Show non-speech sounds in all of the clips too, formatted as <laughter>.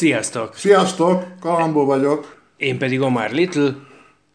Sziasztok! Sziasztok, Kalambó vagyok. Én pedig Omar Little,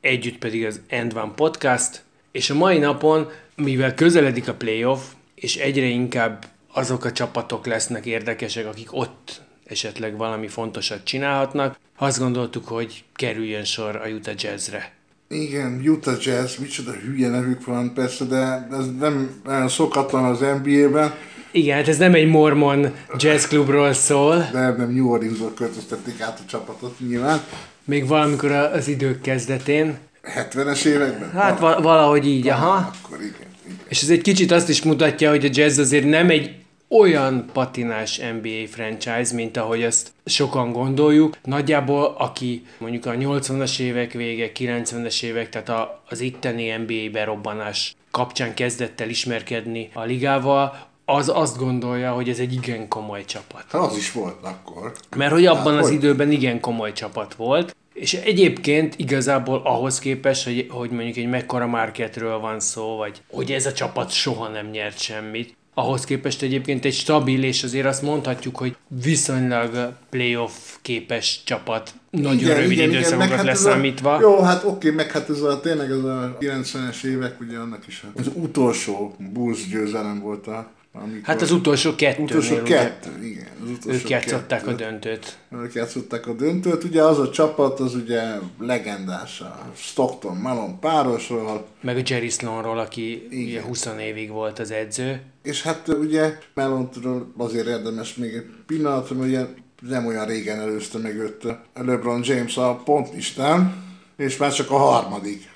együtt pedig az End One Podcast, és a mai napon, mivel közeledik a playoff, és egyre inkább azok a csapatok lesznek érdekesek, akik ott esetleg valami fontosat csinálhatnak, azt gondoltuk, hogy kerüljön sor a Utah Jazzre. Igen, Utah Jazz, micsoda hülye nevük van persze, de ez nem olyan szokatlan az NBA-ben, Igen, hát ez nem egy mormon jazz klubról szól, de nem New Orleansból költöztették át a csapatot nyilván. még valamikor az idők kezdetén. 70-es években? Hát val- valahogy így, aha. Akkor igen, igen. És ez egy kicsit azt is mutatja, hogy a Jazz azért nem egy olyan patinás NBA franchise, mint ahogy azt sokan gondoljuk. Nagyjából, aki mondjuk a 80-as évek vége, 90-es évek, tehát a, az itteni NBA berobbanás kapcsán kezdett el ismerkedni a ligával, az azt gondolja, hogy ez egy igen komoly csapat. Hát az is volt akkor. Mert hogy abban Hát, az hogy? időben igen komoly csapat volt, és egyébként igazából ahhoz képest, hogy, hogy mondjuk egy mekkora marketről van szó, vagy hogy ez a csapat soha nem nyert semmit, ahhoz képest egyébként egy stabil, és azért azt mondhatjuk, hogy viszonylag playoff képes csapat, nagyon rövid időszakokat meg hát leszámítva. A, jó, hát oké, meg hát ez a, tényleg ez a 90-es évek, ugye annak is az utolsó Bulls győzelem volt a amikor, Hát az utolsó kettőnél, utolsó ugye, kettő, igen. Az utolsó ők játszották a kettő. döntőt. Ők játszották a döntőt. Ugye az a csapat, az ugye legendás a Stockton Malone párosról, Meg a Jerry Sloanról, aki ugye Igen. 20 évig volt az edző. és hát ugye Melontról azért érdemes még egy pillanatra, mert ugye nem olyan régen előzte meg őt a LeBron James a pontlistán, és már csak a harmadik,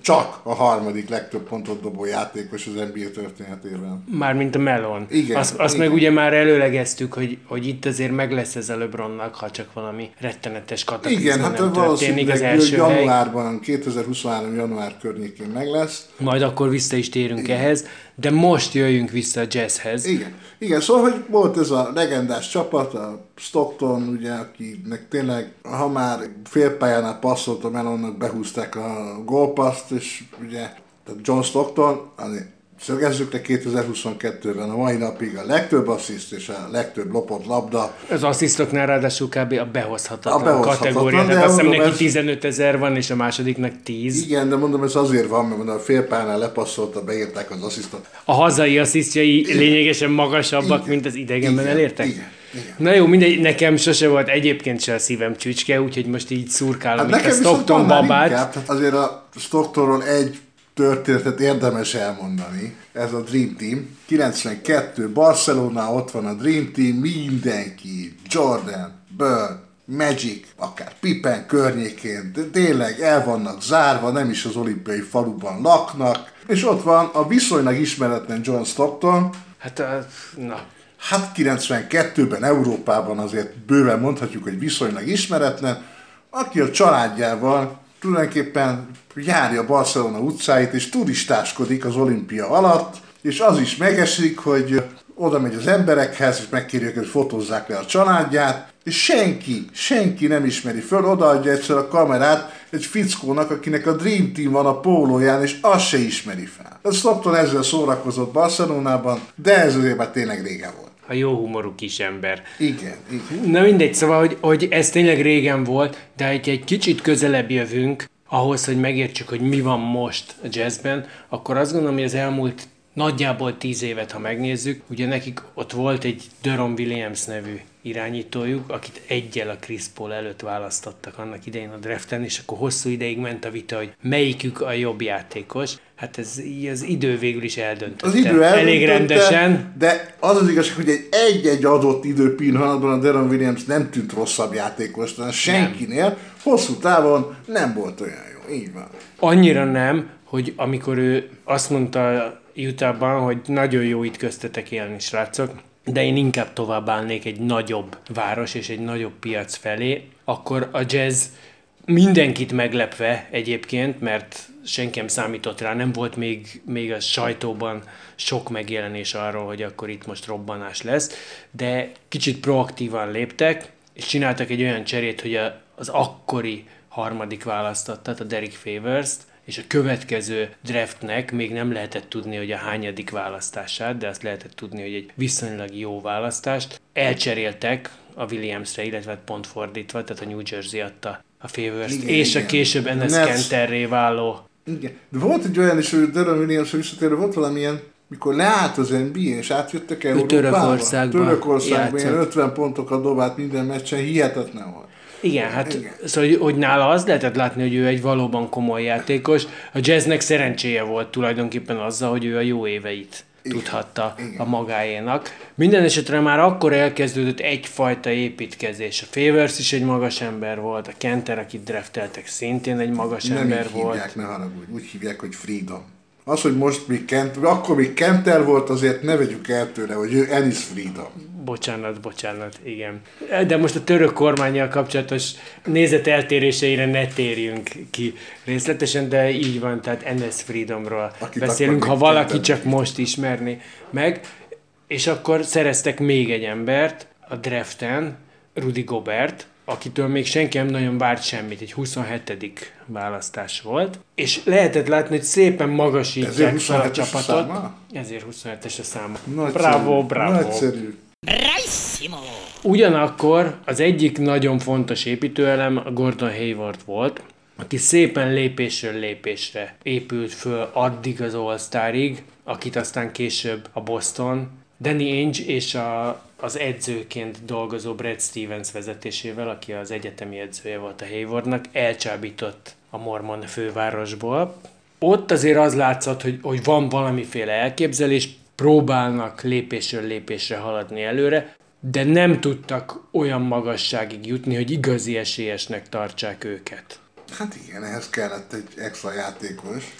csak a harmadik legtöbb pontot dobó játékos az NBA történetében. Mármint a Melon. Igen, azt, azt igen. meg ugye már előlegeztük, hogy, hogy itt azért meg lesz ez a LeBronnak, ha csak valami rettenetes kataklizma Igen, hát nem valószínűleg az első januárban, 2023. január környékén meg lesz. Majd akkor vissza is térünk ehhez, de most jöjjünk vissza a jazzhez. Igen. Igen, szóval, hogy volt ez a legendás csapat, a Stockton, ugye, akinek tényleg, ha már félpályánál passzolt a Melonnak, behúzták a gólpaszt, és ugye, tehát John Stockton, azért szögezzük le 2022-ben a mai napig a legtöbb assziszt és a legtöbb lopott labda. Az asszisztoknál ráadásul kb. a behozhatatlan, A behozhatatlan, kategória. Tehát azt hiszem neki ez- 15 ezer van, és a másodiknak 10. Igen, de mondom, ez azért van, mert mondom, a félpályánál lepasszolta, beírták az asszisztot. A hazai asszisztjai lényegesen magasabbak, Igen. mint az idegenben Igen, elértek? igen, igen. Na jó, mindegy, nekem sose volt egyébként se a szívem csücske, úgyhogy most így szurkálom Hát itt a Stockton babát. inkább, tehát azért a Stocktonról egy történetet érdemes elmondani. Ez a Dream Team. 92 Barcelona, ott van a Dream Team, mindenki, Jordan, Bird, Magic, akár Pippen környékén, de tényleg el vannak zárva, nem is az olimpiai faluban laknak, és ott van a viszonylag ismeretlen John Stockton, Hát, a, na, Hát 92-ben Európában azért bőven mondhatjuk, hogy viszonylag ismeretlen, aki a családjával tulajdonképpen járja Barcelona utcáit, és turistáskodik az olimpia alatt, és az is megesik, hogy oda megy az emberekhez, és megkéri őket, hogy fotózzák le a családját, és senki, senki nem ismeri föl, odaadja egyszer a kamerát egy fickónak, akinek a Dream Team van a pólóján, és azt se ismeri fel. A Stockton ezzel szórakozott Barcelonában, de ez azért már tényleg régen volt. A jó humorú kis ember. Igen, igen. Na mindegy, szóval, hogy, hogy ez tényleg régen volt, de ha egy kicsit közelebb jövünk ahhoz, hogy megértsük, hogy mi van most a jazzben, akkor azt gondolom, hogy az elmúlt nagyjából tíz évet, ha megnézzük, ugye nekik ott volt egy Deron Williams nevű irányítójuk, akit egyel a Chris Paul előtt választottak annak idején a draften, és akkor hosszú ideig ment a vita, hogy melyikük a jobb játékos. Hát ez így az idő végül is eldöntötte. Az idő Elég rendesen. De az az igazság, hogy egy egy-egy adott idő pillanatban a Deron Williams nem tűnt rosszabb játékosnak senkinél, hosszú távon nem volt olyan jó. Így van. Annyira nem, hogy amikor ő azt mondta Utahban, hogy nagyon jó itt köztetek élni, srácok, de én inkább tovább állnék egy nagyobb város és egy nagyobb piac felé, akkor a jazz mindenkit meglepve egyébként, mert senki nem számított rá, nem volt még, még a sajtóban sok megjelenés arról, hogy akkor itt most robbanás lesz, de kicsit proaktívan léptek, és csináltak egy olyan cserét, hogy a, az akkori harmadik választottat, a Derek Favors-t, és a következő draftnek még nem lehetett tudni, hogy a hányadik választását, de azt lehetett tudni, hogy egy viszonylag jó választást. Elcseréltek a Williamsre, illetve pont fordítva, tehát a New Jersey adta a favors és igen. a később Enes Kenterré váló. Igen. De volt egy olyan is, hogy Darren Williams visszatérő, volt valamilyen, mikor leállt az NBA, és átjöttek Európába. Törökországban Törökországban ilyen játszott. 50 pontokat dobált minden meccsen, hihetetlen volt. Igen, hát Igen. szóval, hogy, nála az lehetett látni, hogy ő egy valóban komoly játékos. A jazznek szerencséje volt tulajdonképpen azzal, hogy ő a jó éveit Igen. tudhatta Igen. a magáénak. Minden esetre már akkor elkezdődött egyfajta építkezés. A Favors is egy magas ember volt, a Kenter, akit drafteltek, szintén egy magas Nem ember így volt. hívják, ne haragudj, úgy hívják, hogy Freedom. Az, hogy most még Kent, akkor még Kenter volt, azért ne vegyük el tőle, hogy ő Ennis Freedom. Bocsánat, bocsánat, igen. De most a török kormányjal kapcsolatos nézet eltéréseire ne térjünk ki részletesen, de így van, tehát NS Freedomról Akit beszélünk, ha valaki Kenternek csak most ismerni meg. És akkor szereztek még egy embert a draften, Rudy Gobert, akitől még senki nem nagyon várt semmit, egy 27. választás volt, és lehetett látni, hogy szépen magasítják Ezért fel a 27-es a csapatot. száma? Ezért 27-es a száma. Nagyszerű, bravo, bravo. Nagyszerű. Ugyanakkor az egyik nagyon fontos építőelem a Gordon Hayward volt, aki szépen lépésről lépésre épült föl addig az All-Starig, akit aztán később a Boston, Danny Ainge és a, az edzőként dolgozó Brad Stevens vezetésével, aki az egyetemi edzője volt a Haywardnak, elcsábított a Mormon fővárosból. Ott azért az látszott, hogy, hogy van valamiféle elképzelés, próbálnak lépésről lépésre haladni előre, de nem tudtak olyan magasságig jutni, hogy igazi esélyesnek tartsák őket. Hát igen, ehhez kellett egy extra játékos,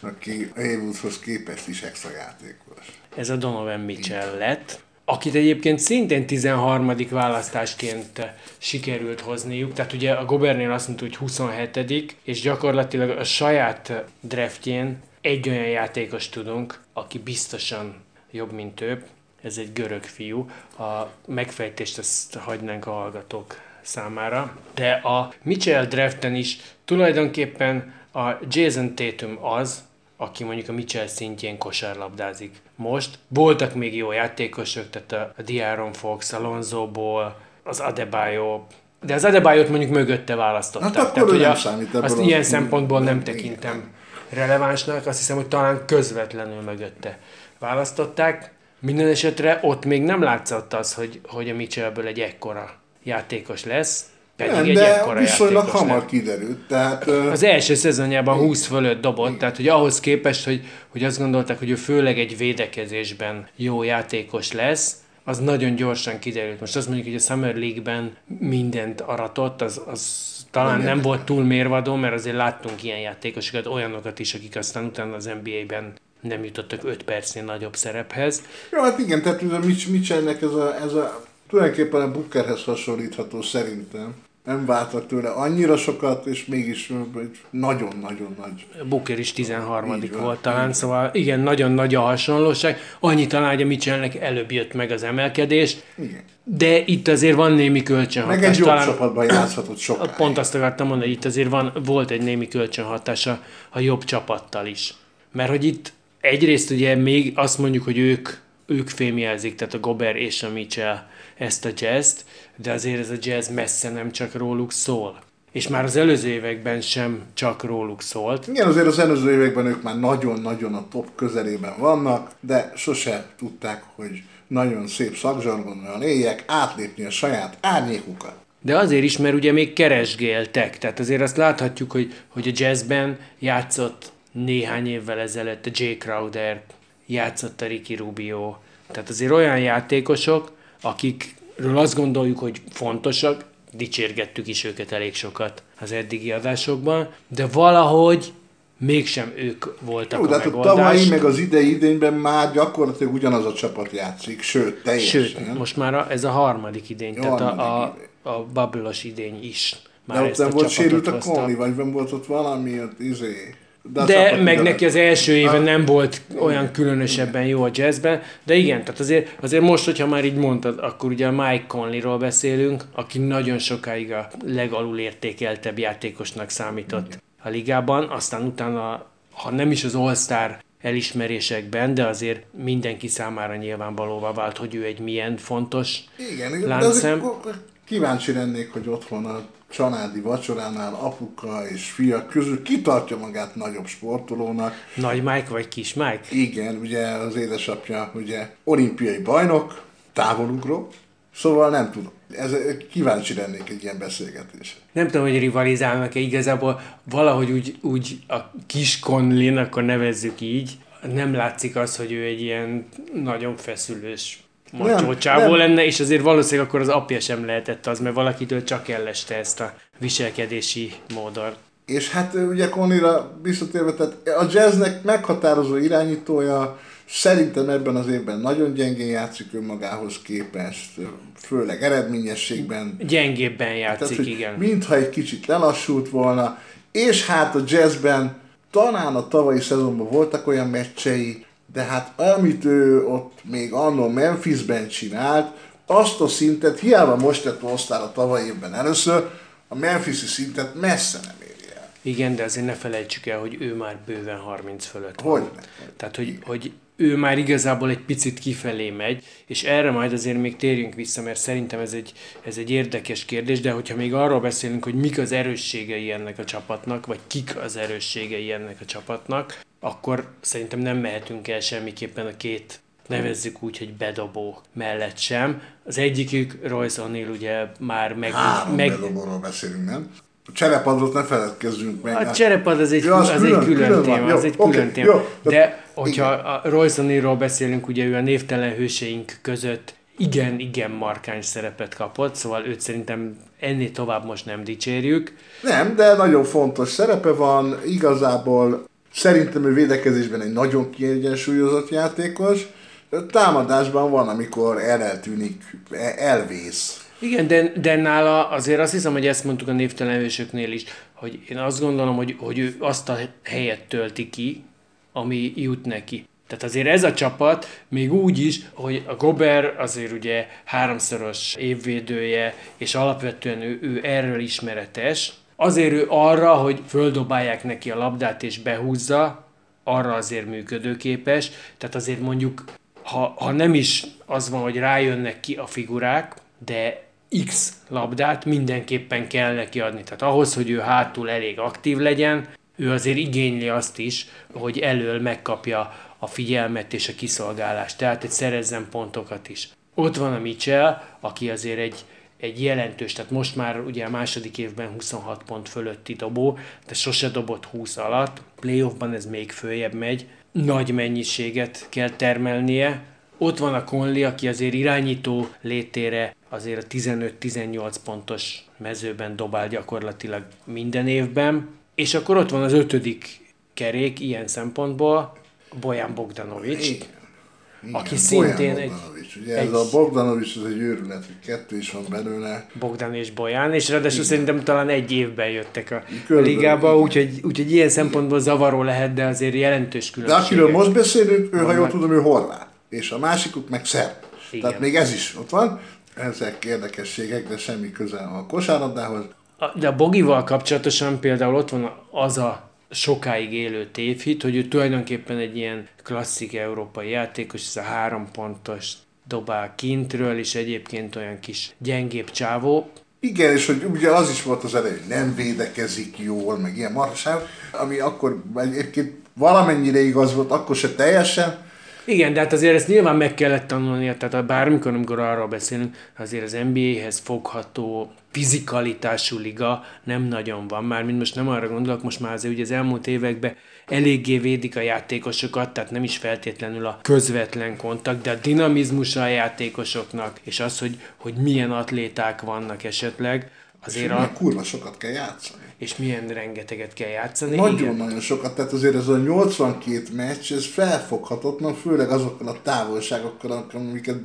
aki Haywoodhoz képest is extra játékos. Ez a Donovan Mitchell lett, akit egyébként szintén 13. választásként sikerült hozniuk. Tehát ugye a Gobernél azt mondta, hogy 27 és gyakorlatilag a saját draftjén egy olyan játékos tudunk, aki biztosan jobb, mint ő. Ez egy görög fiú. A megfejtést ezt hagynánk a hallgatók számára. De a Mitchell draften is tulajdonképpen a Jason Tatum az, aki mondjuk a Mitchell szintjén kosárlabdázik. Most voltak még jó játékosok, tehát a, a Diaron Fox, Alonso Ball, az Adebayo, de az Adebayot mondjuk mögötte választották. Hát ő ugye nem számít azt a- ilyen szempontból nem Igen. tekintem relevánsnak, azt hiszem, hogy talán közvetlenül mögötte választották. Minden esetre ott még nem látszott az, hogy, hogy a Mitchellből egy ekkora játékos lesz, pedig Nem, egy de viszonylag hamar lett. kiderült. Tehát Az első szezonjában 20 fölött dobott, tehát hogy ahhoz képest, hogy, hogy azt gondolták, hogy ő főleg egy védekezésben jó játékos lesz, az nagyon gyorsan kiderült. Most azt mondjuk, hogy a Summer League-ben mindent aratott, az, az talán Nem nem volt túl mérvadó, mert azért láttunk ilyen játékosokat, olyanokat is, akik aztán utána az NBA-ben nem jutottak 5 percnél nagyobb szerephez. Jó, hát igen, tehát ez a Mitch, Mitchellnek ez a, ez a tulajdonképpen a Bookerhez hasonlítható szerintem. Nem váltak tőle annyira sokat, és mégis nagyon-nagyon nagy. Booker is 13 Így van, volt így talán, szóval igen, nagyon nagy a hasonlóság. Annyi talán, hogy a Mitchellnek előbb jött meg az emelkedés, Igen. de itt azért van némi kölcsönhatás. Meg egy jobb talán csapatban játszhatott sokáig. <coughs> Pont azt akartam mondani, hogy itt azért van, volt egy némi kölcsönhatása a jobb csapattal is. Mert hogy itt egyrészt ugye még azt mondjuk, hogy ők, ők fémjelzik, tehát a Gober és a Mitchell ezt a jazzt, de azért ez a jazz messze nem csak róluk szól. És már az előző években sem csak róluk szólt. Igen, azért az előző években ők már nagyon-nagyon a top közelében vannak, de sose tudták, hogy nagyon szép szakzsargonnal éljek, átlépni a saját árnyékukat. De azért is, mert ugye még keresgéltek. Tehát azért azt láthatjuk, hogy, hogy a jazzben játszott néhány évvel ezelőtt a Jay Crowder, játszott a Ricky Rubio. Tehát azért olyan játékosok, akikről azt gondoljuk, hogy fontosak, dicsérgettük is őket elég sokat az eddigi adásokban, de valahogy mégsem ők voltak Jó, a de hát a tavalyi, meg az idei idényben már gyakorlatilag ugyanaz a csapat játszik, sőt, teljesen. Sőt, most már a, ez a harmadik idény, tehát a, a, a idény is. Már De ott nem volt sérült a. Conley, vagy nem volt ott valami, ott izé. De csapat meg neki az első éve nem volt olyan különösebben jó a jazzben, de igen, tehát azért, azért most, hogyha már így mondtad, akkor ugye a Mike Conley-ról beszélünk, aki nagyon sokáig a legalul értékeltebb játékosnak számított a ligában, aztán utána, ha nem is az All-Star elismerésekben, de azért mindenki számára nyilvánvalóvá vált, hogy ő egy milyen fontos Igen, de láncszem. azért kíváncsi lennék, hogy otthon a családi vacsoránál apuka és fia közül kitartja magát nagyobb sportolónak. Nagy Mike vagy Kis Mike? Igen, ugye az édesapja ugye olimpiai bajnok, távolugró, szóval nem tudom. Ez, kíváncsi lennék egy ilyen beszélgetésre. Nem tudom, hogy rivalizálnak-e igazából, valahogy úgy, úgy a kis Conlin, akkor nevezzük így, nem látszik az, hogy ő egy ilyen nagyon feszülős macsó csávó nem. lenne, és azért valószínűleg akkor az apja sem lehetett az, mert valakitől csak elleste ezt a viselkedési módot. És hát ugye Conley-ra visszatérve, tehát a jazznek meghatározó irányítója szerintem ebben az évben nagyon gyengén játszik önmagához képest, főleg eredményességben. Gyengébben játszik, Tehát, igen. mintha egy kicsit lelassult volna, és hát a jazzben talán a tavalyi szezonban voltak olyan meccsei, de hát amit ő ott még annó Memphisben csinált, azt a szintet, hiába most lett all a tavalyi évben először, a Memphisi szintet messze nem éri el. Igen, de azért ne felejtsük el, hogy ő már bőven 30 fölött van. Hogyne. Tehát, hogy, hogy ő már igazából egy picit kifelé megy, és erre majd azért még térjünk vissza, mert szerintem ez egy, ez egy érdekes kérdés, de hogyha még arról beszélünk, hogy mik az erősségei ennek a csapatnak, vagy kik az erősségei ennek a csapatnak, akkor szerintem nem mehetünk el semmiképpen a két nevezzük úgy, hogy bedobó mellett sem. Az egyikük Royce O'Neal ugye már meg, Három meg, bedobóról beszélünk, nem? A cserepadot ne feledkezzünk meg. a cserepad az egy, Ja, az, az egy külön- külön, külön van. téma, Jó, az egy oké, külön téma. jó. De hogyha Igen. a Royce O'Nealról beszélünk, ugye ő a névtelen hőseink között igen, igen markáns szerepet kapott, szóval őt szerintem ennél tovább most nem dicsérjük. Nem, de nagyon fontos szerepe van, igazából szerintem ő védekezésben egy nagyon kiegyensúlyozott játékos, támadásban van, amikor el eltűnik, e- elvész. Igen, de, de nála azért azt hiszem, hogy ezt mondtuk a névtelen hősöknél is, hogy én azt gondolom, hogy, hogy ő azt a helyet tölti ki, ami jut neki. Tehát azért ez a csapat, még úgy is, hogy a Gober azért ugye háromszoros évvédője, és alapvetően ő, ő erről ismeretes, azért ő arra, hogy földobálják neki a labdát és behúzza, arra azért működőképes, tehát azért mondjuk, ha, ha nem is az van, hogy rájönnek ki a figurák, de X labdát mindenképpen kell neki adni. Tehát ahhoz, hogy ő hátul elég aktív legyen, ő azért igényli azt is, hogy elől megkapja a figyelmet és a kiszolgálást, tehát hogy szerezzen pontokat is. Ott van a Mitchell, aki azért egy, egy jelentős, tehát most már ugye a második évben 26 pont fölötti dobó, de sose dobott 20 alatt, playoffban ez még följebb megy, nagy mennyiséget kell termelnie, ott van a Conley, aki azért irányító létére azért a 15-18 pontos mezőben dobál gyakorlatilag minden évben. És akkor ott van az ötödik kerék ilyen szempontból, Bojan Bogdanovics, Igen. Igen, Aki szintén egy- Bogdanovics. Ugye egy- ez a Bogdanovics, ez egy őrület, hogy kettő is van belőle. Bogdan és Bojan, és ráadásul szerintem talán egy évben jöttek a Körülbelül, ligába, igen. úgyhogy, úgyhogy ilyen szempontból zavaró lehet, de azért jelentős De különbség. akiről most beszélünk, ő, ha jól tudom, ő horvát. És a másikuk meg szerb. Igen. Tehát még ez is ott van. Ezek érdekességek, de semmi köze a kosárlabdához. A- De a Bogival kapcsolatosan például ott van az a sokáig élő tévhit, hogy ő tulajdonképpen egy ilyen klasszik európai játékos, ez a három pontos dobál kintről, és egyébként olyan kis gyengébb csávó. Igen, és hogy ugye az is volt az elején, hogy nem védekezik jól, meg ilyen marhaság, ami akkor egyébként valamennyire igaz volt, akkor se teljesen, Igen, de hát azért ezt nyilván meg kellett tanulnia, tehát a bármikor, amikor arról beszélünk, azért az NBA-hez fogható fizikalitású liga nem nagyon van. Már mint most nem arra gondolok, most már azért ugye az elmúlt években eléggé védik a játékosokat, tehát nem is feltétlenül a közvetlen kontakt, de a dinamizmusa a játékosoknak, és az, hogy, hogy milyen atléták vannak esetleg, azért a, kurva sokat kell játszani. És milyen rengeteget kell játszani. Nagyon-nagyon sokat, tehát azért ez a 82 meccs, ez felfoghatatlan, főleg azokkal a távolságokkal, amiket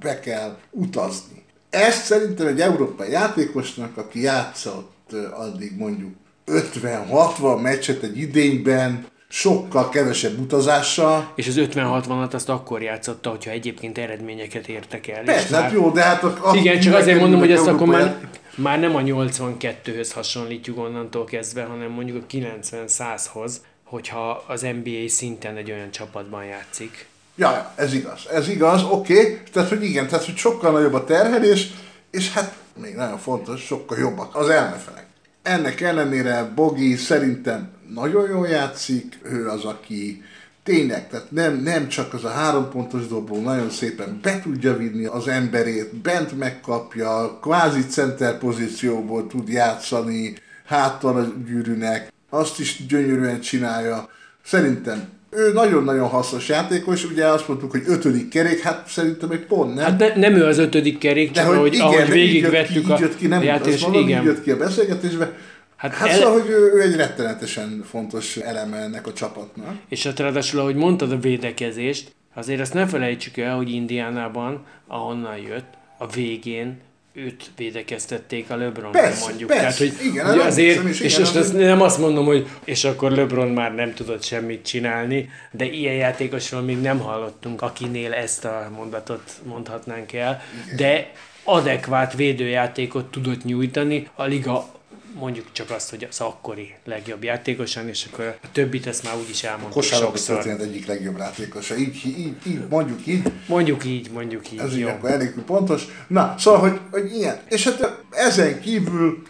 be kell utazni. Ezt szerintem egy európai játékosnak, aki játszott addig mondjuk 50-60 meccset egy idényben, sokkal kevesebb utazással. És az 50-60-at azt akkor játszotta, hogyha egyébként eredményeket értek el. Persze, hát jó, de hát... A, igen, csak azért mondom, hogy ezt akkor már, már nem a 82-höz hasonlítjuk onnantól kezdve, hanem mondjuk a 90-100-hoz, hogyha az NBA szinten egy olyan csapatban játszik. Ja, ez igaz, ez igaz, oké, okay. tehát hogy igen, tehát hogy sokkal nagyobb a terhelés, és hát még nagyon fontos, sokkal jobbak az elmefelek. Ennek ellenére Bogi szerintem nagyon jól játszik, ő az, aki tényleg, tehát nem, nem csak az a három pontos dobó nagyon szépen be tudja vinni az emberét, bent megkapja, kvázi center pozícióból tud játszani, háttal a gyűrűnek, azt is gyönyörűen csinálja. Szerintem ő nagyon-nagyon hasznos játékos, ugye azt mondtuk, hogy ötödik kerék, hát szerintem egy pont, nem? Hát ne, nem ő az ötödik kerék, csak De ahogy, igen, ahogy végigvettük a ki, nem mondom, igen. így jött ki a beszélgetésbe. Hát, hát el... szóval, hogy ő, ő, egy rettenetesen fontos eleme ennek a csapatnak. És hát ráadásul, ahogy mondtad a védekezést, azért azt ne felejtsük el, hogy Indiánában, ahonnan jött, a végén őt védekeztették a LeBron persze, mondjuk. Persze, Tehát, hogy igen, ugye azért, és igen, most azt nem azt mondom, hogy és akkor LeBron már nem tudott semmit csinálni, de ilyen játékosról még nem hallottunk, akinél ezt a mondatot mondhatnánk el, igen. de adekvát védőjátékot tudott nyújtani, a liga mondjuk csak azt, hogy az akkori legjobb játékosan, és akkor a többit ezt már úgyis elmondtuk sokszor. történet egyik legjobb játékosa. Így, így, így, mondjuk így. Mondjuk így, mondjuk így. Ez így akkor elég pontos. Na, szóval, hogy, hogy ilyen. És hát ezen kívül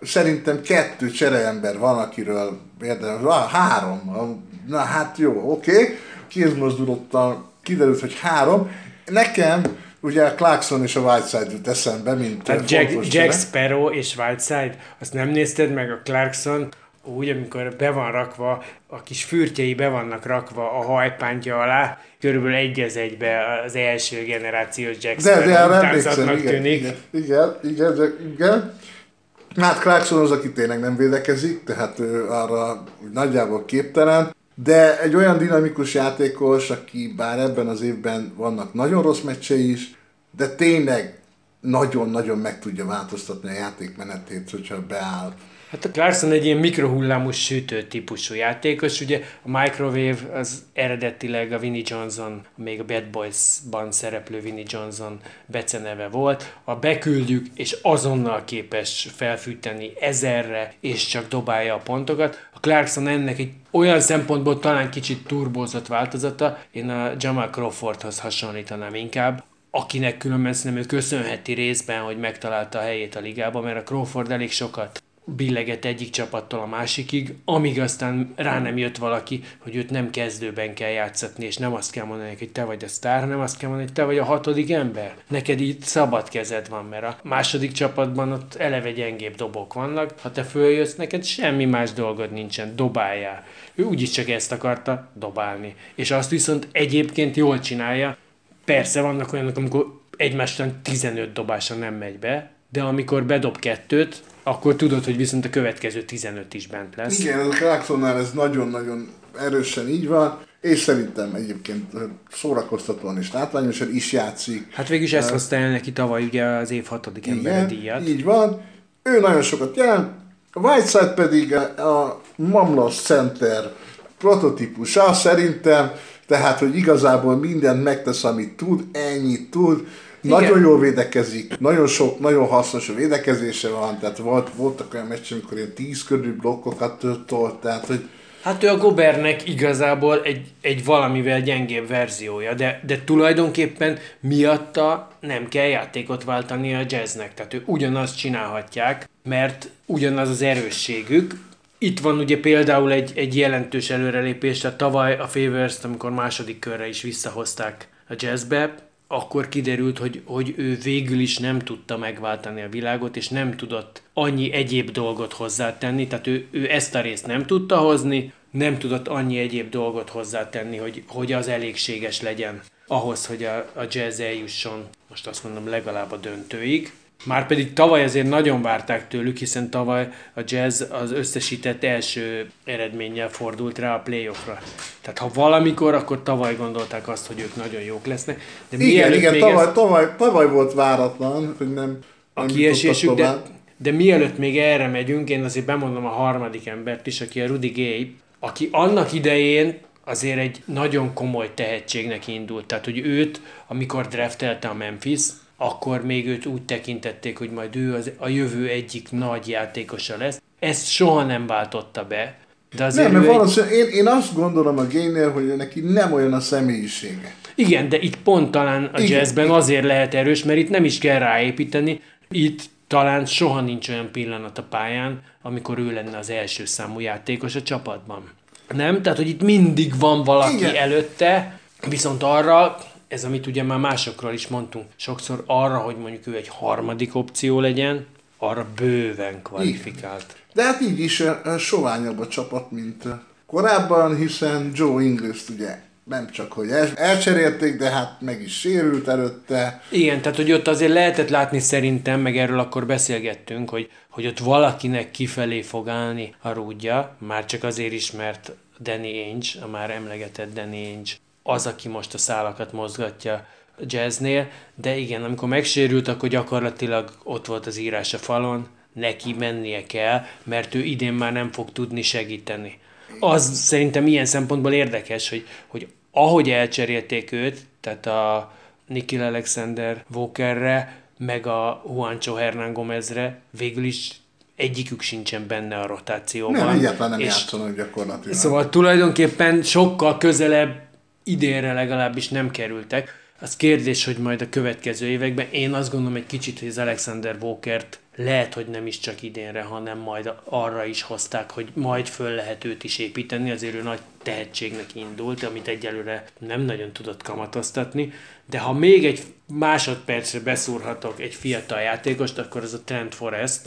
szerintem kettő csereember van, akiről érdemes, három. Na hát jó, oké. Okay. Kézmozdulottan kiderült, hogy három. Nekem ugye a Clarkson és a Whiteside jut eszembe, mint Tehát Jack, Jack Sparrow és Whiteside, azt nem nézted meg a Clarkson, úgy, amikor be van rakva, a kis fürtjei be vannak rakva a hajpántja alá, körülbelül egy az egybe az első generációs Jack Sparrow de, de igen, tűnik. Igen, igen, igen, igen, igen. Hát Clarkson az, aki tényleg nem védekezik, tehát ő arra nagyjából képtelen. De egy olyan dinamikus játékos, aki bár ebben az évben vannak nagyon rossz meccsei is, de tényleg nagyon-nagyon meg tudja változtatni a játékmenetét, hogyha beáll. Hát a Clarkson egy ilyen mikrohullámos sütő típusú játékos, ugye a Microwave az eredetileg a Vinnie Johnson, még a Bad Boys-ban szereplő Vinnie Johnson beceneve volt. A beküldjük, és azonnal képes felfűteni ezerre, és csak dobálja a pontokat. A Clarkson ennek egy olyan szempontból talán kicsit turbózott változata, én a Jamal Crawfordhoz hasonlítanám inkább, akinek különben szerintem ő köszönheti részben, hogy megtalálta a helyét a ligában, mert a Crawford elég sokat billeget egyik csapattól a másikig, amíg aztán rá nem jött valaki, hogy őt nem kezdőben kell játszatni, és nem azt kell mondani, hogy te vagy a sztár, hanem azt kell mondani, hogy te vagy a hatodik ember. Neked itt szabad kezed van, mert a második csapatban ott eleve gyengébb dobok vannak, ha te följössz, neked semmi más dolgod nincsen, dobáljál. Ő úgyis csak ezt akarta, dobálni. És azt viszont egyébként jól csinálja. Persze vannak olyanok, amikor egymástán 15 dobása nem megy be, de amikor bedob kettőt, akkor tudod, hogy viszont a következő 15 is bent lesz. Igen, a Clarksonnál ez nagyon-nagyon erősen így van, és szerintem egyébként szórakoztatóan és látványosan is játszik. Hát végül is ezt hozta el neki tavaly ugye az év hatodik ember díjat. így van. Ő nagyon sokat jelent, Whiteside pedig a Mamlos Center prototípusa szerintem, tehát, hogy igazából mindent megtesz, amit tud, ennyit tud, igen. Nagyon jól védekezik, nagyon sok, nagyon hasznos a védekezése van, tehát volt, voltak olyan meccsek, amikor ilyen tíz körül blokkokat tolt, tehát hogy Hát ő a Gobernek igazából egy, egy valamivel gyengébb verziója, de, de tulajdonképpen miatta nem kell játékot váltani a jazznek. Tehát ő ugyanazt csinálhatják, mert ugyanaz az erősségük. Itt van ugye például egy, egy jelentős előrelépés, tehát tavaly a favors amikor második körre is visszahozták a jazzbe, akkor kiderült, hogy, hogy ő végül is nem tudta megváltani a világot, és nem tudott annyi egyéb dolgot hozzátenni, tehát ő, ő ezt a részt nem tudta hozni, nem tudott annyi egyéb dolgot hozzátenni, hogy, hogy az elégséges legyen ahhoz, hogy a, a jazz eljusson, most azt mondom, legalább a döntőig. Márpedig tavaly azért nagyon várták tőlük, hiszen tavaly a Jazz az összesített első eredménnyel fordult rá a playoffra. Tehát ha valamikor, akkor tavaly gondolták azt, hogy ők nagyon jók lesznek. De Igen, igen, még tavaly, ez- tavaly, tavaly volt váratlan, hogy nem, a nem kiesésük, de, de mielőtt még erre megyünk, én azért bemondom a harmadik embert is, aki a Rudy Gay, aki annak idején azért egy nagyon komoly tehetségnek indult. Tehát, hogy őt, amikor draftelte a Memphis, akkor még őt úgy tekintették, hogy majd ő az, a jövő egyik nagy játékosa lesz. Ezt soha nem váltotta be. De azért Nem, mert egy, én, én azt gondolom a Gaynél, hogy neki nem olyan a személyisége. igen, de itt pont talán a Igen, jazzben igen. azért lehet erős, mert itt nem is kell ráépíteni. Itt talán soha nincs olyan pillanat a pályán, amikor ő lenne az első számú játékos a csapatban. Nem? Tehát, hogy itt mindig van valaki. Igen. előtte, viszont arra, ez amit ugye már másokról is mondtunk, sokszor arra, hogy mondjuk ő egy harmadik opció legyen, arra bőven kvalifikált. De hát így is soványabb a csapat, mint korábban, hiszen Joe Ingles ugye nem csak, hogy el, elcserélték, de hát meg is sérült előtte. Igen, tehát hogy ott azért lehetett látni szerintem, meg erről akkor beszélgettünk, hogy, hogy ott valakinek kifelé fog állni a rúdja, már csak azért is, mert Danny Ainge, a már emlegetett Danny Ainge, az, aki most a szálakat mozgatja jazznél, de igen, amikor megsérült, akkor gyakorlatilag ott volt az írás a falon, neki mennie kell, mert ő idén már nem fog tudni segíteni. Az szerintem ilyen szempontból érdekes, hogy, hogy ahogy elcserélték őt, tehát a Nikhil Alexander Walkerre, meg a Juancho Hernán Gomezre, végül is egyikük sincsen benne a rotációban. Nem, egyáltalán nem És játszanak gyakorlatilag. Szóval tulajdonképpen sokkal közelebb idénre legalábbis nem kerültek. Az kérdés, hogy majd a következő években, én azt gondolom egy kicsit, hogy az Alexander Walkert lehet, hogy nem is csak idénre, hanem majd arra is hozták, hogy majd föl lehet őt is építeni, azért ő nagy tehetségnek indult, amit egyelőre nem nagyon tudott kamatoztatni, de ha még egy másodpercre beszúrhatok egy fiatal játékost, akkor az a Trent Forrest,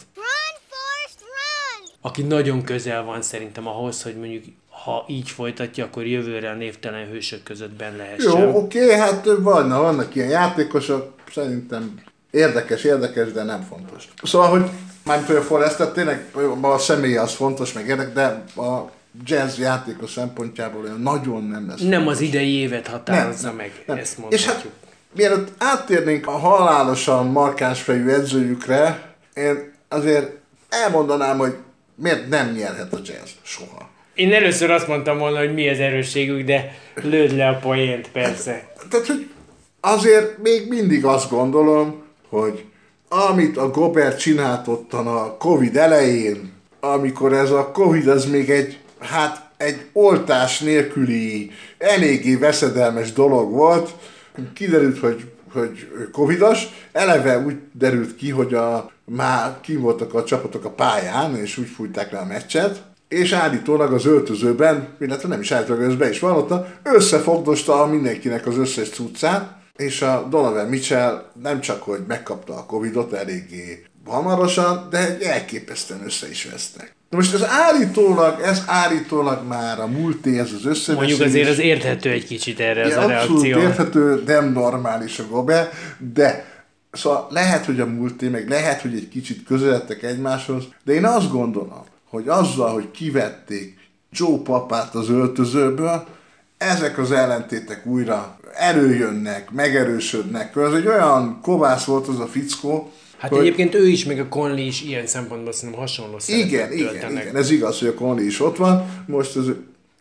aki nagyon közel van szerintem ahhoz, hogy mondjuk ha így folytatja, akkor jövőre a névtelen hősök között benne lehessen. Jó, oké, hát vannak, vannak ilyen játékosok, szerintem érdekes, érdekes, de nem fontos. Szóval, hogy mármint a Forrestet tényleg a személye az fontos, meg érdekes, de a jazz játékos szempontjából olyan nagyon nem lesz. Nem az idei évet határozza meg, ezt És mondhatjuk. hát, mielőtt áttérnénk a halálosan markáns fejű edzőjükre, én azért elmondanám, hogy miért nem nyerhet a jazz soha. Én először azt mondtam volna, hogy mi az erősségük, de lőd le a poént, persze. Tehát, hogy azért még mindig azt gondolom, hogy amit a Gobert csinált ottan a Covid elején, amikor ez a Covid az még egy, hát egy oltás nélküli, eléggé veszedelmes dolog volt, kiderült, hogy, hogy covidos, eleve úgy derült ki, hogy a, már ki voltak a csapatok a pályán, és úgy fújták le a meccset, és állítólag az öltözőben, illetve nem is állítólag, ez be is vallotta, összefogdosta a mindenkinek az összes cuccát, és a Donovan Mitchell nem csak, hogy megkapta a Covidot eléggé hamarosan, de elképesztően össze is vesztek. Na most ez állítólag, ez állítólag már a múlté, ez az összeveszés. Mondjuk azért az érthető egy kicsit erre Igen, a reakció. érthető, nem normális a gobe, de szóval lehet, hogy a múlté, meg lehet, hogy egy kicsit közeledtek egymáshoz, de én azt gondolom, hogy azzal, hogy kivették Joe papát az öltözőből, ezek az ellentétek újra előjönnek, megerősödnek. Ez egy olyan kovász volt az a fickó, Hát hogy egyébként ő is, meg a Conley is ilyen szempontból szerintem hasonló igen, igen, igen, ez igaz, hogy a Conley is ott van, most ez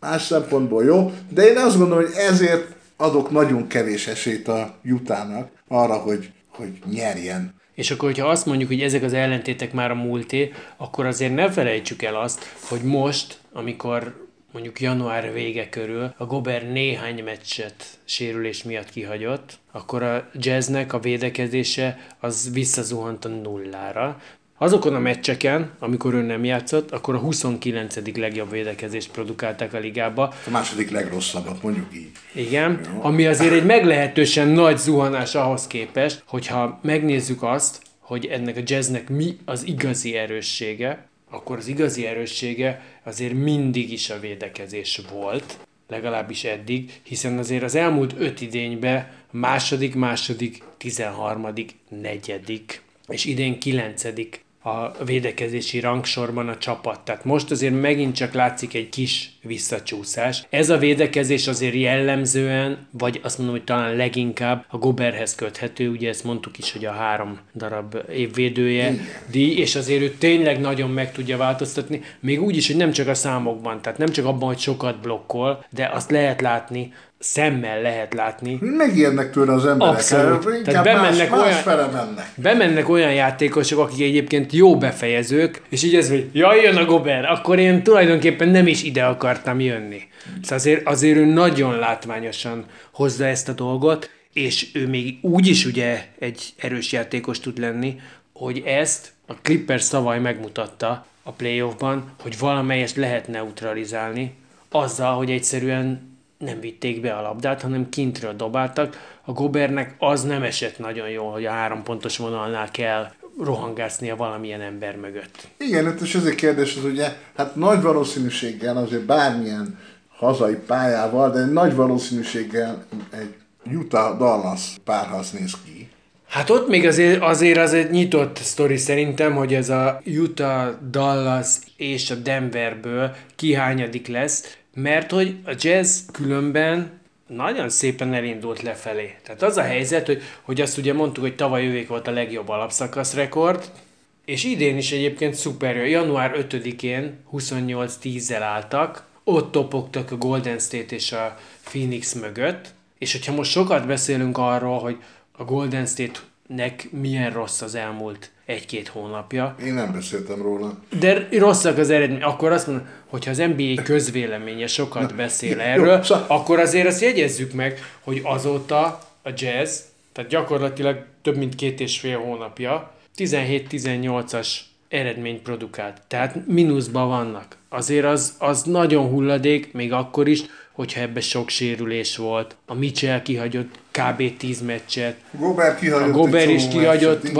más szempontból jó, de én azt gondolom, hogy ezért adok nagyon kevés esélyt a Jutának arra, hogy, hogy nyerjen. És akkor, hogyha azt mondjuk, hogy ezek az ellentétek már a múlté, akkor azért ne felejtsük el azt, hogy most, amikor mondjuk január vége körül a Gober néhány meccset sérülés miatt kihagyott, akkor a jazznek a védekezése az visszazuhant a nullára. Azokon a meccseken, amikor ő nem játszott, akkor a 29. legjobb védekezést produkálták a ligába, A második legrosszabbat, mondjuk így. igen, ami azért egy meglehetősen nagy zuhanás ahhoz képest, hogyha megnézzük azt, hogy ennek a jazznek mi az igazi erőssége, akkor az igazi erőssége azért mindig is a védekezés volt, legalábbis eddig, hiszen azért az elmúlt öt idényben második, második, tizenharmadik, negyedik és idén kilencedik a védekezési rangsorban a csapat. Tehát most azért megint csak látszik egy kis visszacsúszás. Ez a védekezés azért jellemzően, vagy azt mondom, hogy talán leginkább a Goberhez köthető, ugye ezt mondtuk is, hogy a három darab évvédője díj, és azért ő tényleg nagyon meg tudja változtatni, még úgy is, hogy nem csak a számokban, tehát nem csak abban, hogy sokat blokkol, de azt lehet látni, szemmel lehet látni, Megijednek tőle az emberek. Abszolút. Tehát más, bemennek más olyan- fele mennek. bemennek olyan játékosok, akik egyébként jó befejezők, és így ez, hogy jaj, jön a Gober, akkor én tulajdonképpen nem is ide akartam jönni. Szóval azért, azért ő nagyon látványosan hozza ezt a dolgot, és ő még úgy is ugye egy erős játékos tud lenni, hogy ezt a Clippers tavaly megmutatta a playoffban, hogy valamelyest lehet neutralizálni, azzal, hogy egyszerűen nem vitték be a labdát, hanem kintről dobáltak. A Gobernek az nem esett nagyon jól, hogy a három pontos vonalnál kell rohangásznia valamilyen ember mögött. Igen, hát és ez a kérdés az ugye, hát nagy valószínűséggel azért bármilyen hazai pályával, de nagy valószínűséggel egy Utah-Dallas párharc néz ki. Hát ott még azért, azért az egy nyitott sztori szerintem, hogy ez a Utah, Dallas és a Denverből kihányadik lesz, mert hogy a jazz különben nagyon szépen elindult lefelé. Tehát az a helyzet, hogy, hogy azt ugye mondtuk, hogy tavaly ővék volt a legjobb alapszakasz rekord, és idén is egyébként szuper. Január 5-én 28-10-zel álltak, ott topogtak a Golden State és a Phoenix mögött, és hogyha most sokat beszélünk arról, hogy a Golden State-nek milyen rossz az elmúlt egy-két hónapja, Én nem beszéltem róla. de rosszak az eredmény, akkor azt mondom, hogyha az NBA közvéleménye sokat beszél jó, erről, szóval- akkor azért azt jegyezzük meg, hogy azóta a jazz, tehát gyakorlatilag több mint két és fél hónapja, 17-18-as eredményt produkált. Tehát mínuszban vannak. Azért az, az nagyon hulladék, még akkor is, hogyha ebbe sok sérülés volt. A Mitchell kihagyott kb. 10 meccset, Gobert kihagyott a Gober egy is kihagyott meccset, igen.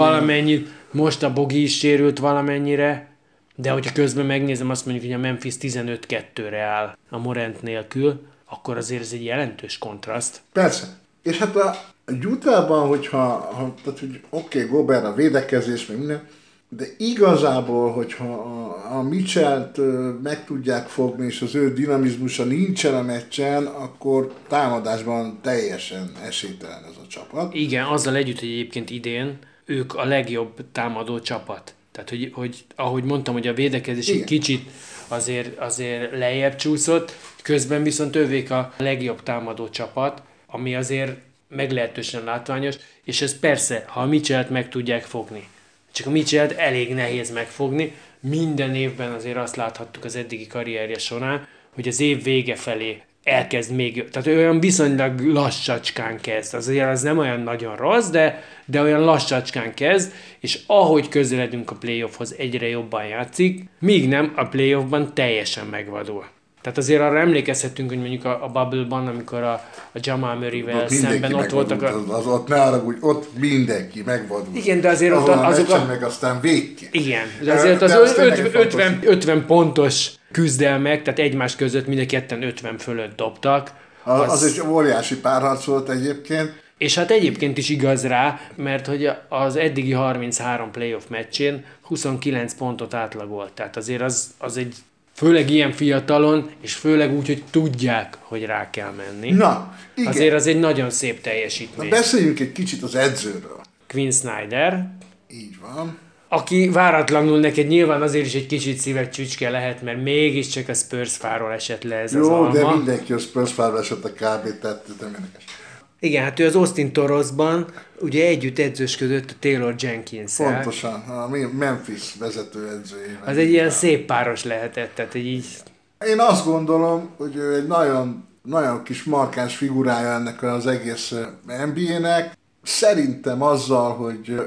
Most a Bogi is sérült valamennyire, de hogyha közben megnézem, azt mondjuk, hogy a Memphis 15-2-re áll a Morant nélkül, akkor azért ez egy jelentős kontraszt. Persze. És hát a Utahban, hogyha, ha, tehát, hogy oké, okay, Gobert a védekezés, meg minden, de igazából, hogyha a, a Mitchell-t meg tudják fogni, és az ő dinamizmusa nincsen a meccsen, akkor támadásban teljesen esélytelen ez a csapat. Igen, azzal együtt, hogy egyébként idén ők a legjobb támadó csapat. Tehát, hogy, hogy ahogy mondtam, hogy a védekezés egy kicsit azért, azért lejjebb csúszott, közben viszont ővék a legjobb támadó csapat, ami azért meglehetősen látványos, és ez persze, ha a Mitchell-t meg tudják fogni. Csak a Mitchell-t elég nehéz megfogni. Minden évben azért azt láthattuk az eddigi karrierje során, hogy az év vége felé elkezd még, tehát olyan viszonylag lassacskán kezd. Azért az nem olyan nagyon rossz, de, de olyan lassacskán kezd, és ahogy közeledünk a playoffhoz, egyre jobban játszik, míg nem a playoffban teljesen megvadul. Tehát azért arra emlékezhetünk, hogy mondjuk a, a Bubble-ban, amikor a, a Jamal Murray-vel Ott szemben ott voltak megvadult, a... az, az, ott ne arra, hogy ott mindenki megvadul. Igen, de azért ott Ahol a azok a- meg aztán végképp. Igen, de azért De az az tényleg öt- fontos. 50, 50 pontos küzdelmek, tehát egymás között mind a ketten 50 fölött dobtak. Az, az egy óriási párharc volt egyébként. És hát egyébként is igaz rá, mert hogy az eddigi 33 playoff meccsén 29 pontot átlagolt. Tehát azért az, az egy, főleg ilyen fiatalon, és főleg úgy, hogy tudják, hogy rá kell menni. Na, igen. Azért az egy nagyon szép teljesítmény. Beszéljünk egy kicsit az edzőről. Quinn Snyder, Így van. aki váratlanul neked nyilván azért is egy kicsit szíves csücske lehet, mert mégiscsak a Spurs fáról esett le ez az Jó, de alma. mindenki a Spurs fára esett a kb. tehát nem érdekes. Igen, hát ő az Austin Torosban ugye együtt edzősködött a Taylor jenkins Pontosan, a Memphis vezető edzőjével. Az egy ilyen szép páros lehetett, tehát egy így Én azt gondolom, hogy ő egy nagyon, nagyon kis markáns figurája ennek az egész NBA-nek. Szerintem azzal, hogy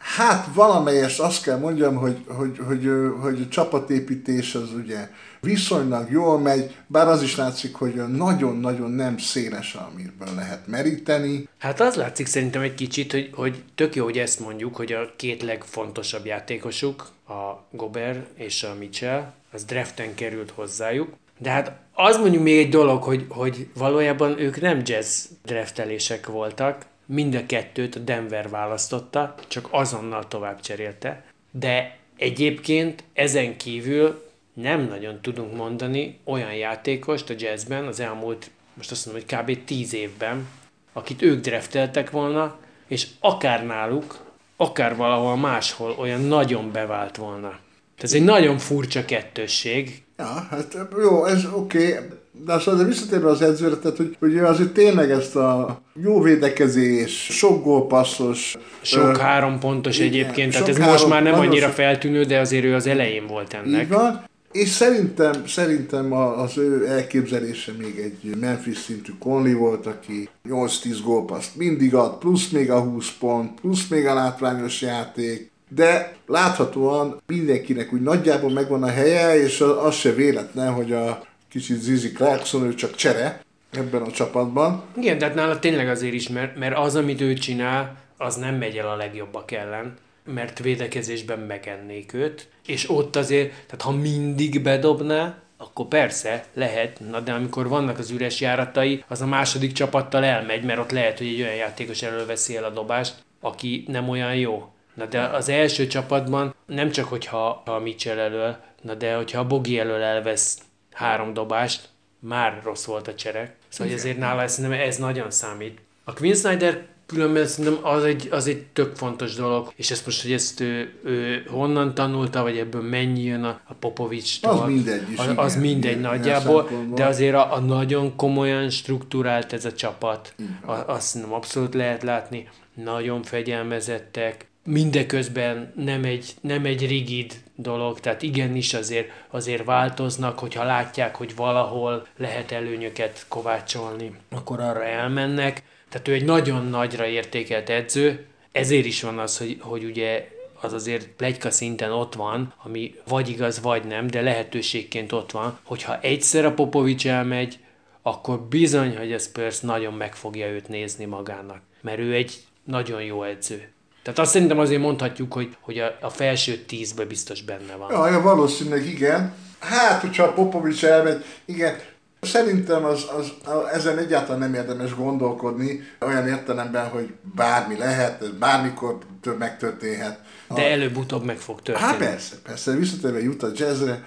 hát valamelyest azt kell mondjam, hogy, hogy, hogy, hogy a csapatépítés az ugye viszonylag jól megy, bár az is látszik, hogy nagyon-nagyon nem széles, amiből lehet meríteni. Hát az látszik szerintem egy kicsit, hogy, hogy tök jó, hogy ezt mondjuk, hogy a két legfontosabb játékosuk, a Gober és a Mitchell, az draften került hozzájuk. De hát az mondjuk még egy dolog, hogy, hogy valójában ők nem jazz draftelések voltak, mind a kettőt a Denver választotta, csak azonnal tovább cserélte, de egyébként ezen kívül nem nagyon tudunk mondani olyan játékost a jazzben az elmúlt, most azt mondom, hogy kb. 10 évben, akit ők drafteltek volna, és akár náluk, akár valahol máshol olyan nagyon bevált volna. Ez egy nagyon furcsa kettősség. Ja, hát jó, ez oké, okay. De aztán de visszatérve az edzőre, tehát, hogy, hogy azért tényleg ezt a jó védekezés, sok gólpasszos... Sok ö, három pontos igen, egyébként, tehát ez most már nem annyira feltűnő, de azért ő az elején volt ennek. Így van, és szerintem, szerintem az ő elképzelése még egy Memphis szintű Conley volt, aki 8-10 gólpaszt mindig ad, plusz még a 20 pont, plusz még a látványos játék, de láthatóan mindenkinek úgy nagyjából megvan a helye, és az se véletlen, hogy a kicsit Zizi Clarkson, ő csak csere ebben a csapatban. Igen, tehát nála tényleg azért is, mert, mert az, amit ő csinál, az nem megy el a legjobbak ellen mert védekezésben megennék őt, és ott azért, tehát ha mindig bedobná, akkor persze, lehet, na de amikor vannak az üres járatai, az a második csapattal elmegy, mert ott lehet, hogy egy olyan játékos előveszi el a dobást, aki nem olyan jó. Na de az első csapatban nem csak, hogyha a Mitchell elől, na de hogyha a Bogi elől elvesz három dobást, már rossz volt a cserek. Szóval ezért nála ez, ez nagyon számít. A Quinn Snyder különben szerintem az egy, az egy tök fontos dolog, és ezt most, hogy ezt ő, ő honnan tanulta, vagy ebből mennyi jön a, a Popovics-tól. Az mindegy is, Az, igen, az mindegy igen, nagyjából, de azért a, a nagyon komolyan struktúrált ez a csapat, a, azt szerintem abszolút lehet látni, nagyon fegyelmezettek, mindeközben nem egy, nem egy rigid dolog, tehát igenis azért, azért változnak, hogyha látják, hogy valahol lehet előnyöket kovácsolni, akkor arra elmennek, tehát ő egy nagyon nagyra értékelt edző, ezért is van az, hogy, hogy ugye az azért plegyka szinten ott van, ami vagy igaz, vagy nem, de lehetőségként ott van, hogyha egyszer a Popovics elmegy, akkor bizony, hogy a Spurs nagyon meg fogja őt nézni magának, mert ő egy nagyon jó edző. Tehát azt szerintem azért mondhatjuk, hogy, hogy a, a felső tízbe biztos benne van. Ja, ja, valószínűleg igen. Hát, hogyha a Popovics elmegy, igen, Szerintem az, az, ezen egyáltalán nem érdemes gondolkodni, olyan értelemben, hogy bármi lehet, bármikor több megtörténhet. De előbb-utóbb meg fog történni. Hát persze, persze, visszatérve jut a jazzre.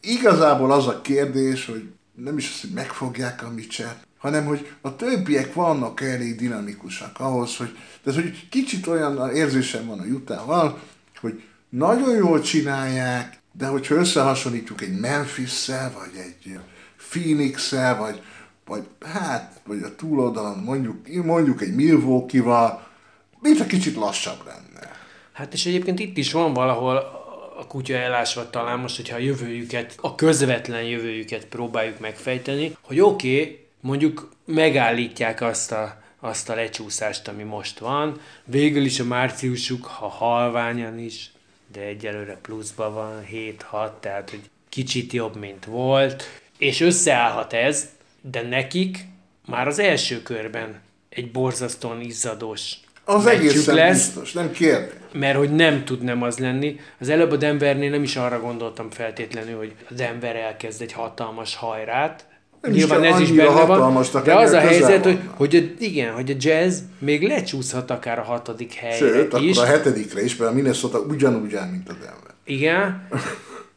Igazából az a kérdés, hogy nem is az, hogy megfogják a Mitchell, hanem hogy a többiek vannak elég dinamikusak ahhoz, hogy, de hogy kicsit olyan érzésem van a jutával, hogy nagyon jól csinálják, de hogyha összehasonlítjuk egy Memphis-szel, vagy egy phoenix vagy, vagy hát, vagy a túloldalon mondjuk, mondjuk egy Milwaukee-val, mint kicsit lassabb lenne. Hát és egyébként itt is van valahol a kutya elásva talán most, hogyha a jövőjüket, a közvetlen jövőjüket próbáljuk megfejteni, hogy oké, okay, mondjuk megállítják azt a, azt a lecsúszást, ami most van. Végül is a márciusuk, ha halványan is, de egyelőre pluszban van, 7-6, tehát hogy kicsit jobb, mint volt és összeállhat ez, de nekik már az első körben egy borzasztóan izzadós az egészen lesz, biztos, nem kérdés. Mert hogy nem tud nem az lenni. Az előbb a Denvernél nem is arra gondoltam feltétlenül, hogy a Denver elkezd egy hatalmas hajrát. Nem Nyilván ez is benne van, de az a helyzet, hogy, hogy igen, hogy a jazz még lecsúszhat akár a hatodik helyre Sőt, is. akkor a hetedikre is, mert a Minnesota ugyanúgy áll, mint a Denver. Igen,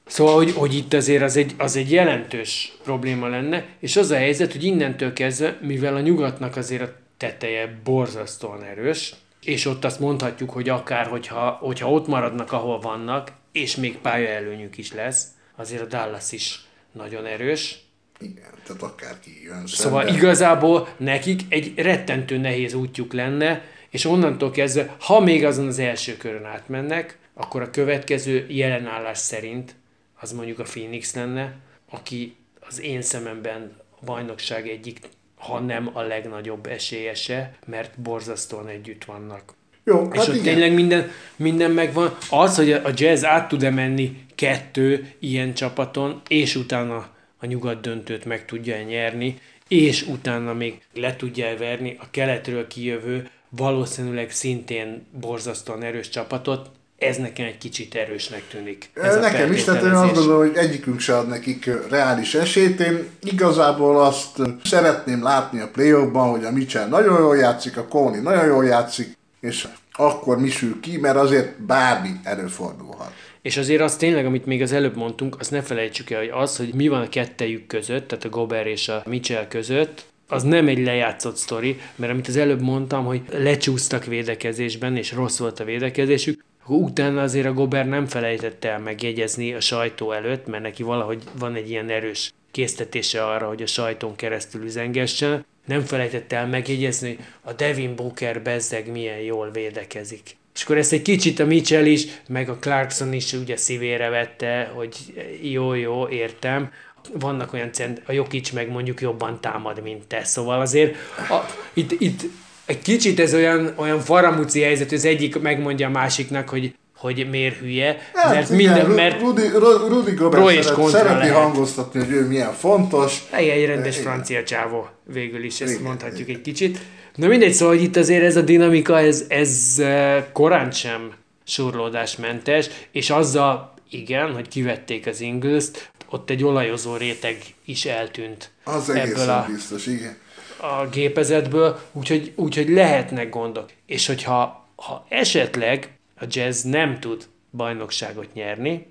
Szóval, hogy, hogy itt azért az egy, az egy jelentős probléma lenne, és az a helyzet, hogy innentől kezdve, mivel a nyugatnak azért a teteje borzasztóan erős, és ott azt mondhatjuk, hogy akár, hogyha, hogyha ott maradnak, ahol vannak, és még pályaelőnyük is lesz, azért a Dallas is nagyon erős. Igen, tehát akárki jön Szóval szemben. igazából nekik egy rettentő nehéz útjuk lenne, és onnantól kezdve, ha még azon az első körön átmennek, akkor a következő jelenállás szerint az mondjuk a Phoenix lenne, aki az én szememben a bajnokság egyik, ha nem a legnagyobb esélyese, mert borzasztóan együtt vannak. Jó, és hát ott igen. tényleg minden, minden megvan. Az, hogy a jazz át tud-e menni kettő ilyen csapaton, és utána a nyugat döntőt meg tudja nyerni, és utána még le tudja verni a keletről kijövő, valószínűleg szintén borzasztóan erős csapatot, ez nekem egy kicsit erősnek tűnik. Ez a Nekem is, tehát én azt gondolom, hogy egyikünk se ad nekik reális esélyt. Én igazából azt szeretném látni a play hogy a Mitchell nagyon jól játszik, a Conley nagyon jól játszik, és akkor mi sül ki, mert azért bármi előfordulhat. És azért az tényleg, amit még az előbb mondtunk, azt ne felejtsük el, hogy az, hogy mi van a kettejük között, tehát a Gober és a Mitchell között, az nem egy lejátszott sztori, mert amit az előbb mondtam, hogy lecsúsztak védekezésben, és rossz volt a védekezésük, utána azért a Gober nem felejtette el megjegyezni a sajtó előtt, mert neki valahogy van egy ilyen erős késztetése arra, hogy a sajtón keresztül üzengessen, nem felejtette el megjegyezni, hogy a Devin Booker bezzeg milyen jól védekezik. És akkor ezt egy kicsit a Mitchell is, meg a Clarkson is ugye szívére vette, hogy jó, jó, értem. Vannak olyan cent, a Jokic meg mondjuk jobban támad, mint te. Szóval azért a, itt, itt egy kicsit ez olyan, olyan faramúci helyzet, hogy az egyik megmondja a másiknak, hogy hogy miért hülye, Hát mert, igen, minden, mert Rudi, Ru- Rudi Gobert és szeret, szereti lehet. hangoztatni, hogy ő milyen fontos. egy, egy rendes Igen. francia csávó végül is, ezt Igen, mondhatjuk egy kicsit. Na mindegy, szóval hogy itt azért ez a dinamika, ez, ez eh, korán sem surlódásmentes, és azzal igen, hogy kivették az ingles ott egy olajozó réteg is eltűnt Az ebből a, biztos, igen. a gépezetből, úgyhogy, úgyhogy lehetnek gondok. És hogyha ha esetleg a jazz nem tud bajnokságot nyerni,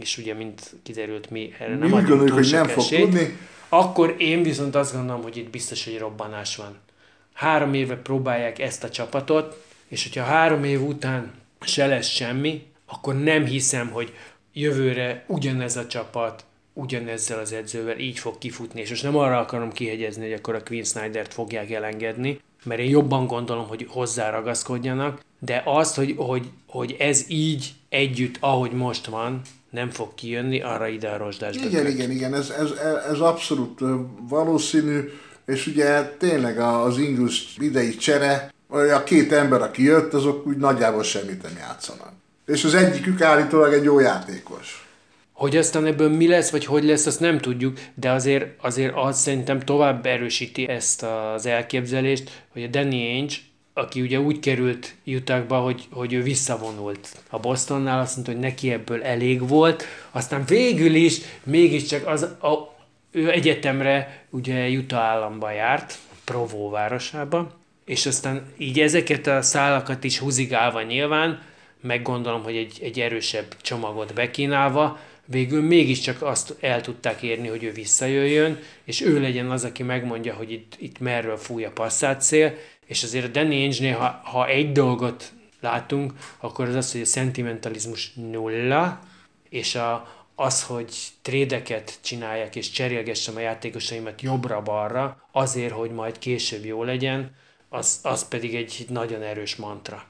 és ugye, mint kiderült, mi erre Mi nem úgy gondoljuk, hogy nem fog esélyt, tudni. akkor én viszont azt gondolom, hogy itt biztos, hogy robbanás van. Három éve próbálják ezt a csapatot, és hogyha három év után se lesz semmi, akkor nem hiszem, hogy jövőre ugyanez a csapat, ugyanezzel az edzővel így fog kifutni, és most nem arra akarom kihegyezni, hogy akkor a Queen Snyder-t fogják elengedni, mert én jobban gondolom, hogy hozzá ragaszkodjanak, de azt, hogy, hogy, hogy ez így együtt, ahogy most van, nem fog kijönni, arra ide a Igen, köt. igen, igen, ez, ez, ez abszolút valószínű, és ugye tényleg az Ingles idei csere, a két ember, aki jött, azok úgy nagyjából semmit nem játszanak. És az egyikük állítólag egy jó játékos. Hogy aztán ebből mi lesz, vagy hogy lesz, azt nem tudjuk, de azért, azért az szerintem tovább erősíti ezt az elképzelést, hogy a Danny Ainge, aki ugye úgy került Utahba, hogy, hogy ő visszavonult a Bostonnál, azt mondta, hogy neki ebből elég volt, aztán végül is mégiscsak az, a, ő egyetemre ugye Utah államba járt, Provo városába, és aztán így ezeket a szálakat is húzigálva nyilván, meg gondolom, hogy egy, egy erősebb csomagot bekínálva, végül mégiscsak azt el tudták érni, hogy ő visszajöjjön, és ő legyen az, aki megmondja, hogy itt, itt merről fúj a passzát szél, és azért a Danny ha, ha egy dolgot látunk, akkor az az, hogy a szentimentalizmus nulla, és a, az, hogy trédeket csinálják és cserélgessem a játékosaimat jobbra-balra, azért, hogy majd később jó legyen, az, az pedig egy nagyon erős mantra.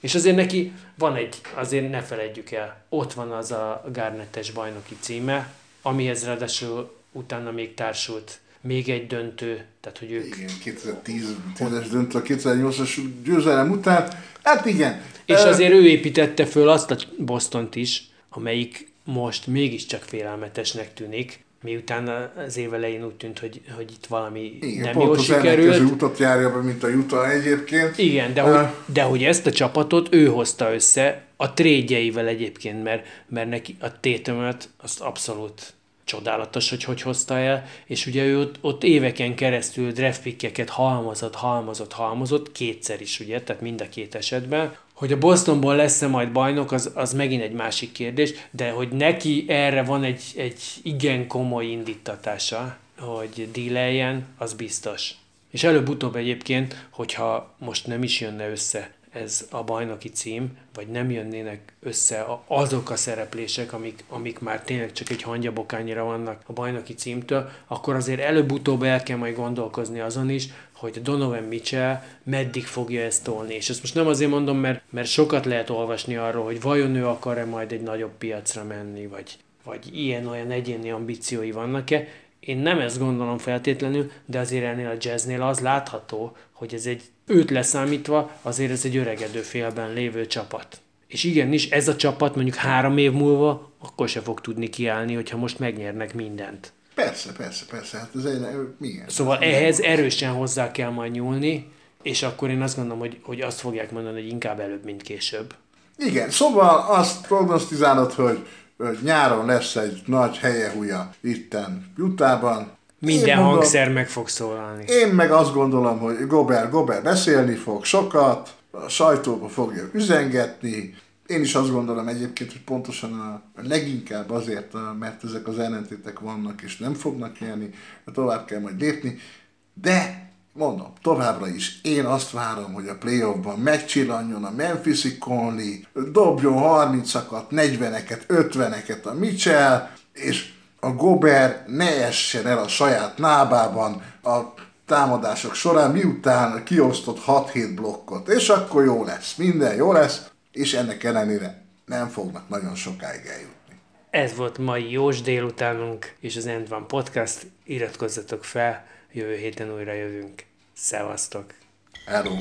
És azért neki van egy, azért ne felejtjük el, ott van az a Garnettes bajnoki címe, amihez ráadásul utána még társult még egy döntő, tehát hogy ők Igen, 2010-es döntő, a 2008-as győzelem után. Hát igen. És azért ő építette föl azt a Bostont is, amelyik most mégiscsak félelmetesnek tűnik, miután az év elején úgy tűnt, hogy, hogy itt valami igen, nem pont jól az sikerült. utat járja be, mint a Utah egyébként. Igen, de Ö, hogy, de hogy ezt a csapatot ő hozta össze a trédjeivel egyébként, mert, mert neki a tétömöt azt abszolút csodálatos, hogy hogy hozta el, és ugye ő ott, ott éveken keresztül draftpickeket halmozott, halmozott, halmozott, kétszer is, ugye, tehát mind a két esetben. Hogy a Bostonból lesz-e majd bajnok, az, az megint egy másik kérdés, de hogy neki erre van egy, egy igen komoly indítatása, hogy díleljen, az biztos. És előbb-utóbb egyébként, hogyha most nem is jönne össze ez a bajnoki cím, vagy nem jönnének össze azok a szereplések, amik, amik már tényleg csak egy hangyabokányira vannak a bajnoki címtől, akkor azért előbb-utóbb el kell majd gondolkozni azon is, hogy Donovan Mitchell meddig fogja ezt tolni. És ezt most nem azért mondom, mert, mert sokat lehet olvasni arról, hogy vajon ő akar-e majd egy nagyobb piacra menni, vagy, vagy ilyen-olyan egyéni ambíciói vannak-e. Én nem ezt gondolom feltétlenül, de azért ennél a jazznél az látható, hogy ez egy őt leszámítva, azért ez egy öregedő félben lévő csapat. És igenis, ez a csapat mondjuk három év múlva akkor se fog tudni kiállni, hogyha most megnyernek mindent. Persze, persze, persze, hát ez egy, igen. Szóval ehhez erősen hozzá kell majd nyúlni, és akkor én azt gondolom, hogy, hogy azt fogják mondani, hogy inkább előbb, mint később. Igen, szóval azt prognosztizálod, hogy, hogy nyáron lesz egy nagy helyehúja itten Jutában. Minden Én mondom- hangszer meg fog szólalni. Én meg azt gondolom, hogy Gober, Gober beszélni fog sokat, a sajtóba fogja üzengetni. Én is azt gondolom egyébként, hogy pontosan a, leginkább azért, mert ezek az ellentétek vannak, és nem fognak élni, tovább kell majd lépni. De mondom, továbbra is én azt várom, hogy a playoffban megcsillanjon a Memphis Conley, dobjon 30-akat, 40-eket, 50-eket a Mitchell, és a Gober ne essen el a saját nábában a támadások során, miután kiosztott 6-7 blokkot, és akkor jó lesz, minden jó lesz, és ennek ellenére nem fognak nagyon sokáig eljutni. Ez volt mai Jós délutánunk, és az End Van Podcast. Iratkozzatok fel, jövő héten újra jövünk. Szevasztok! Hello!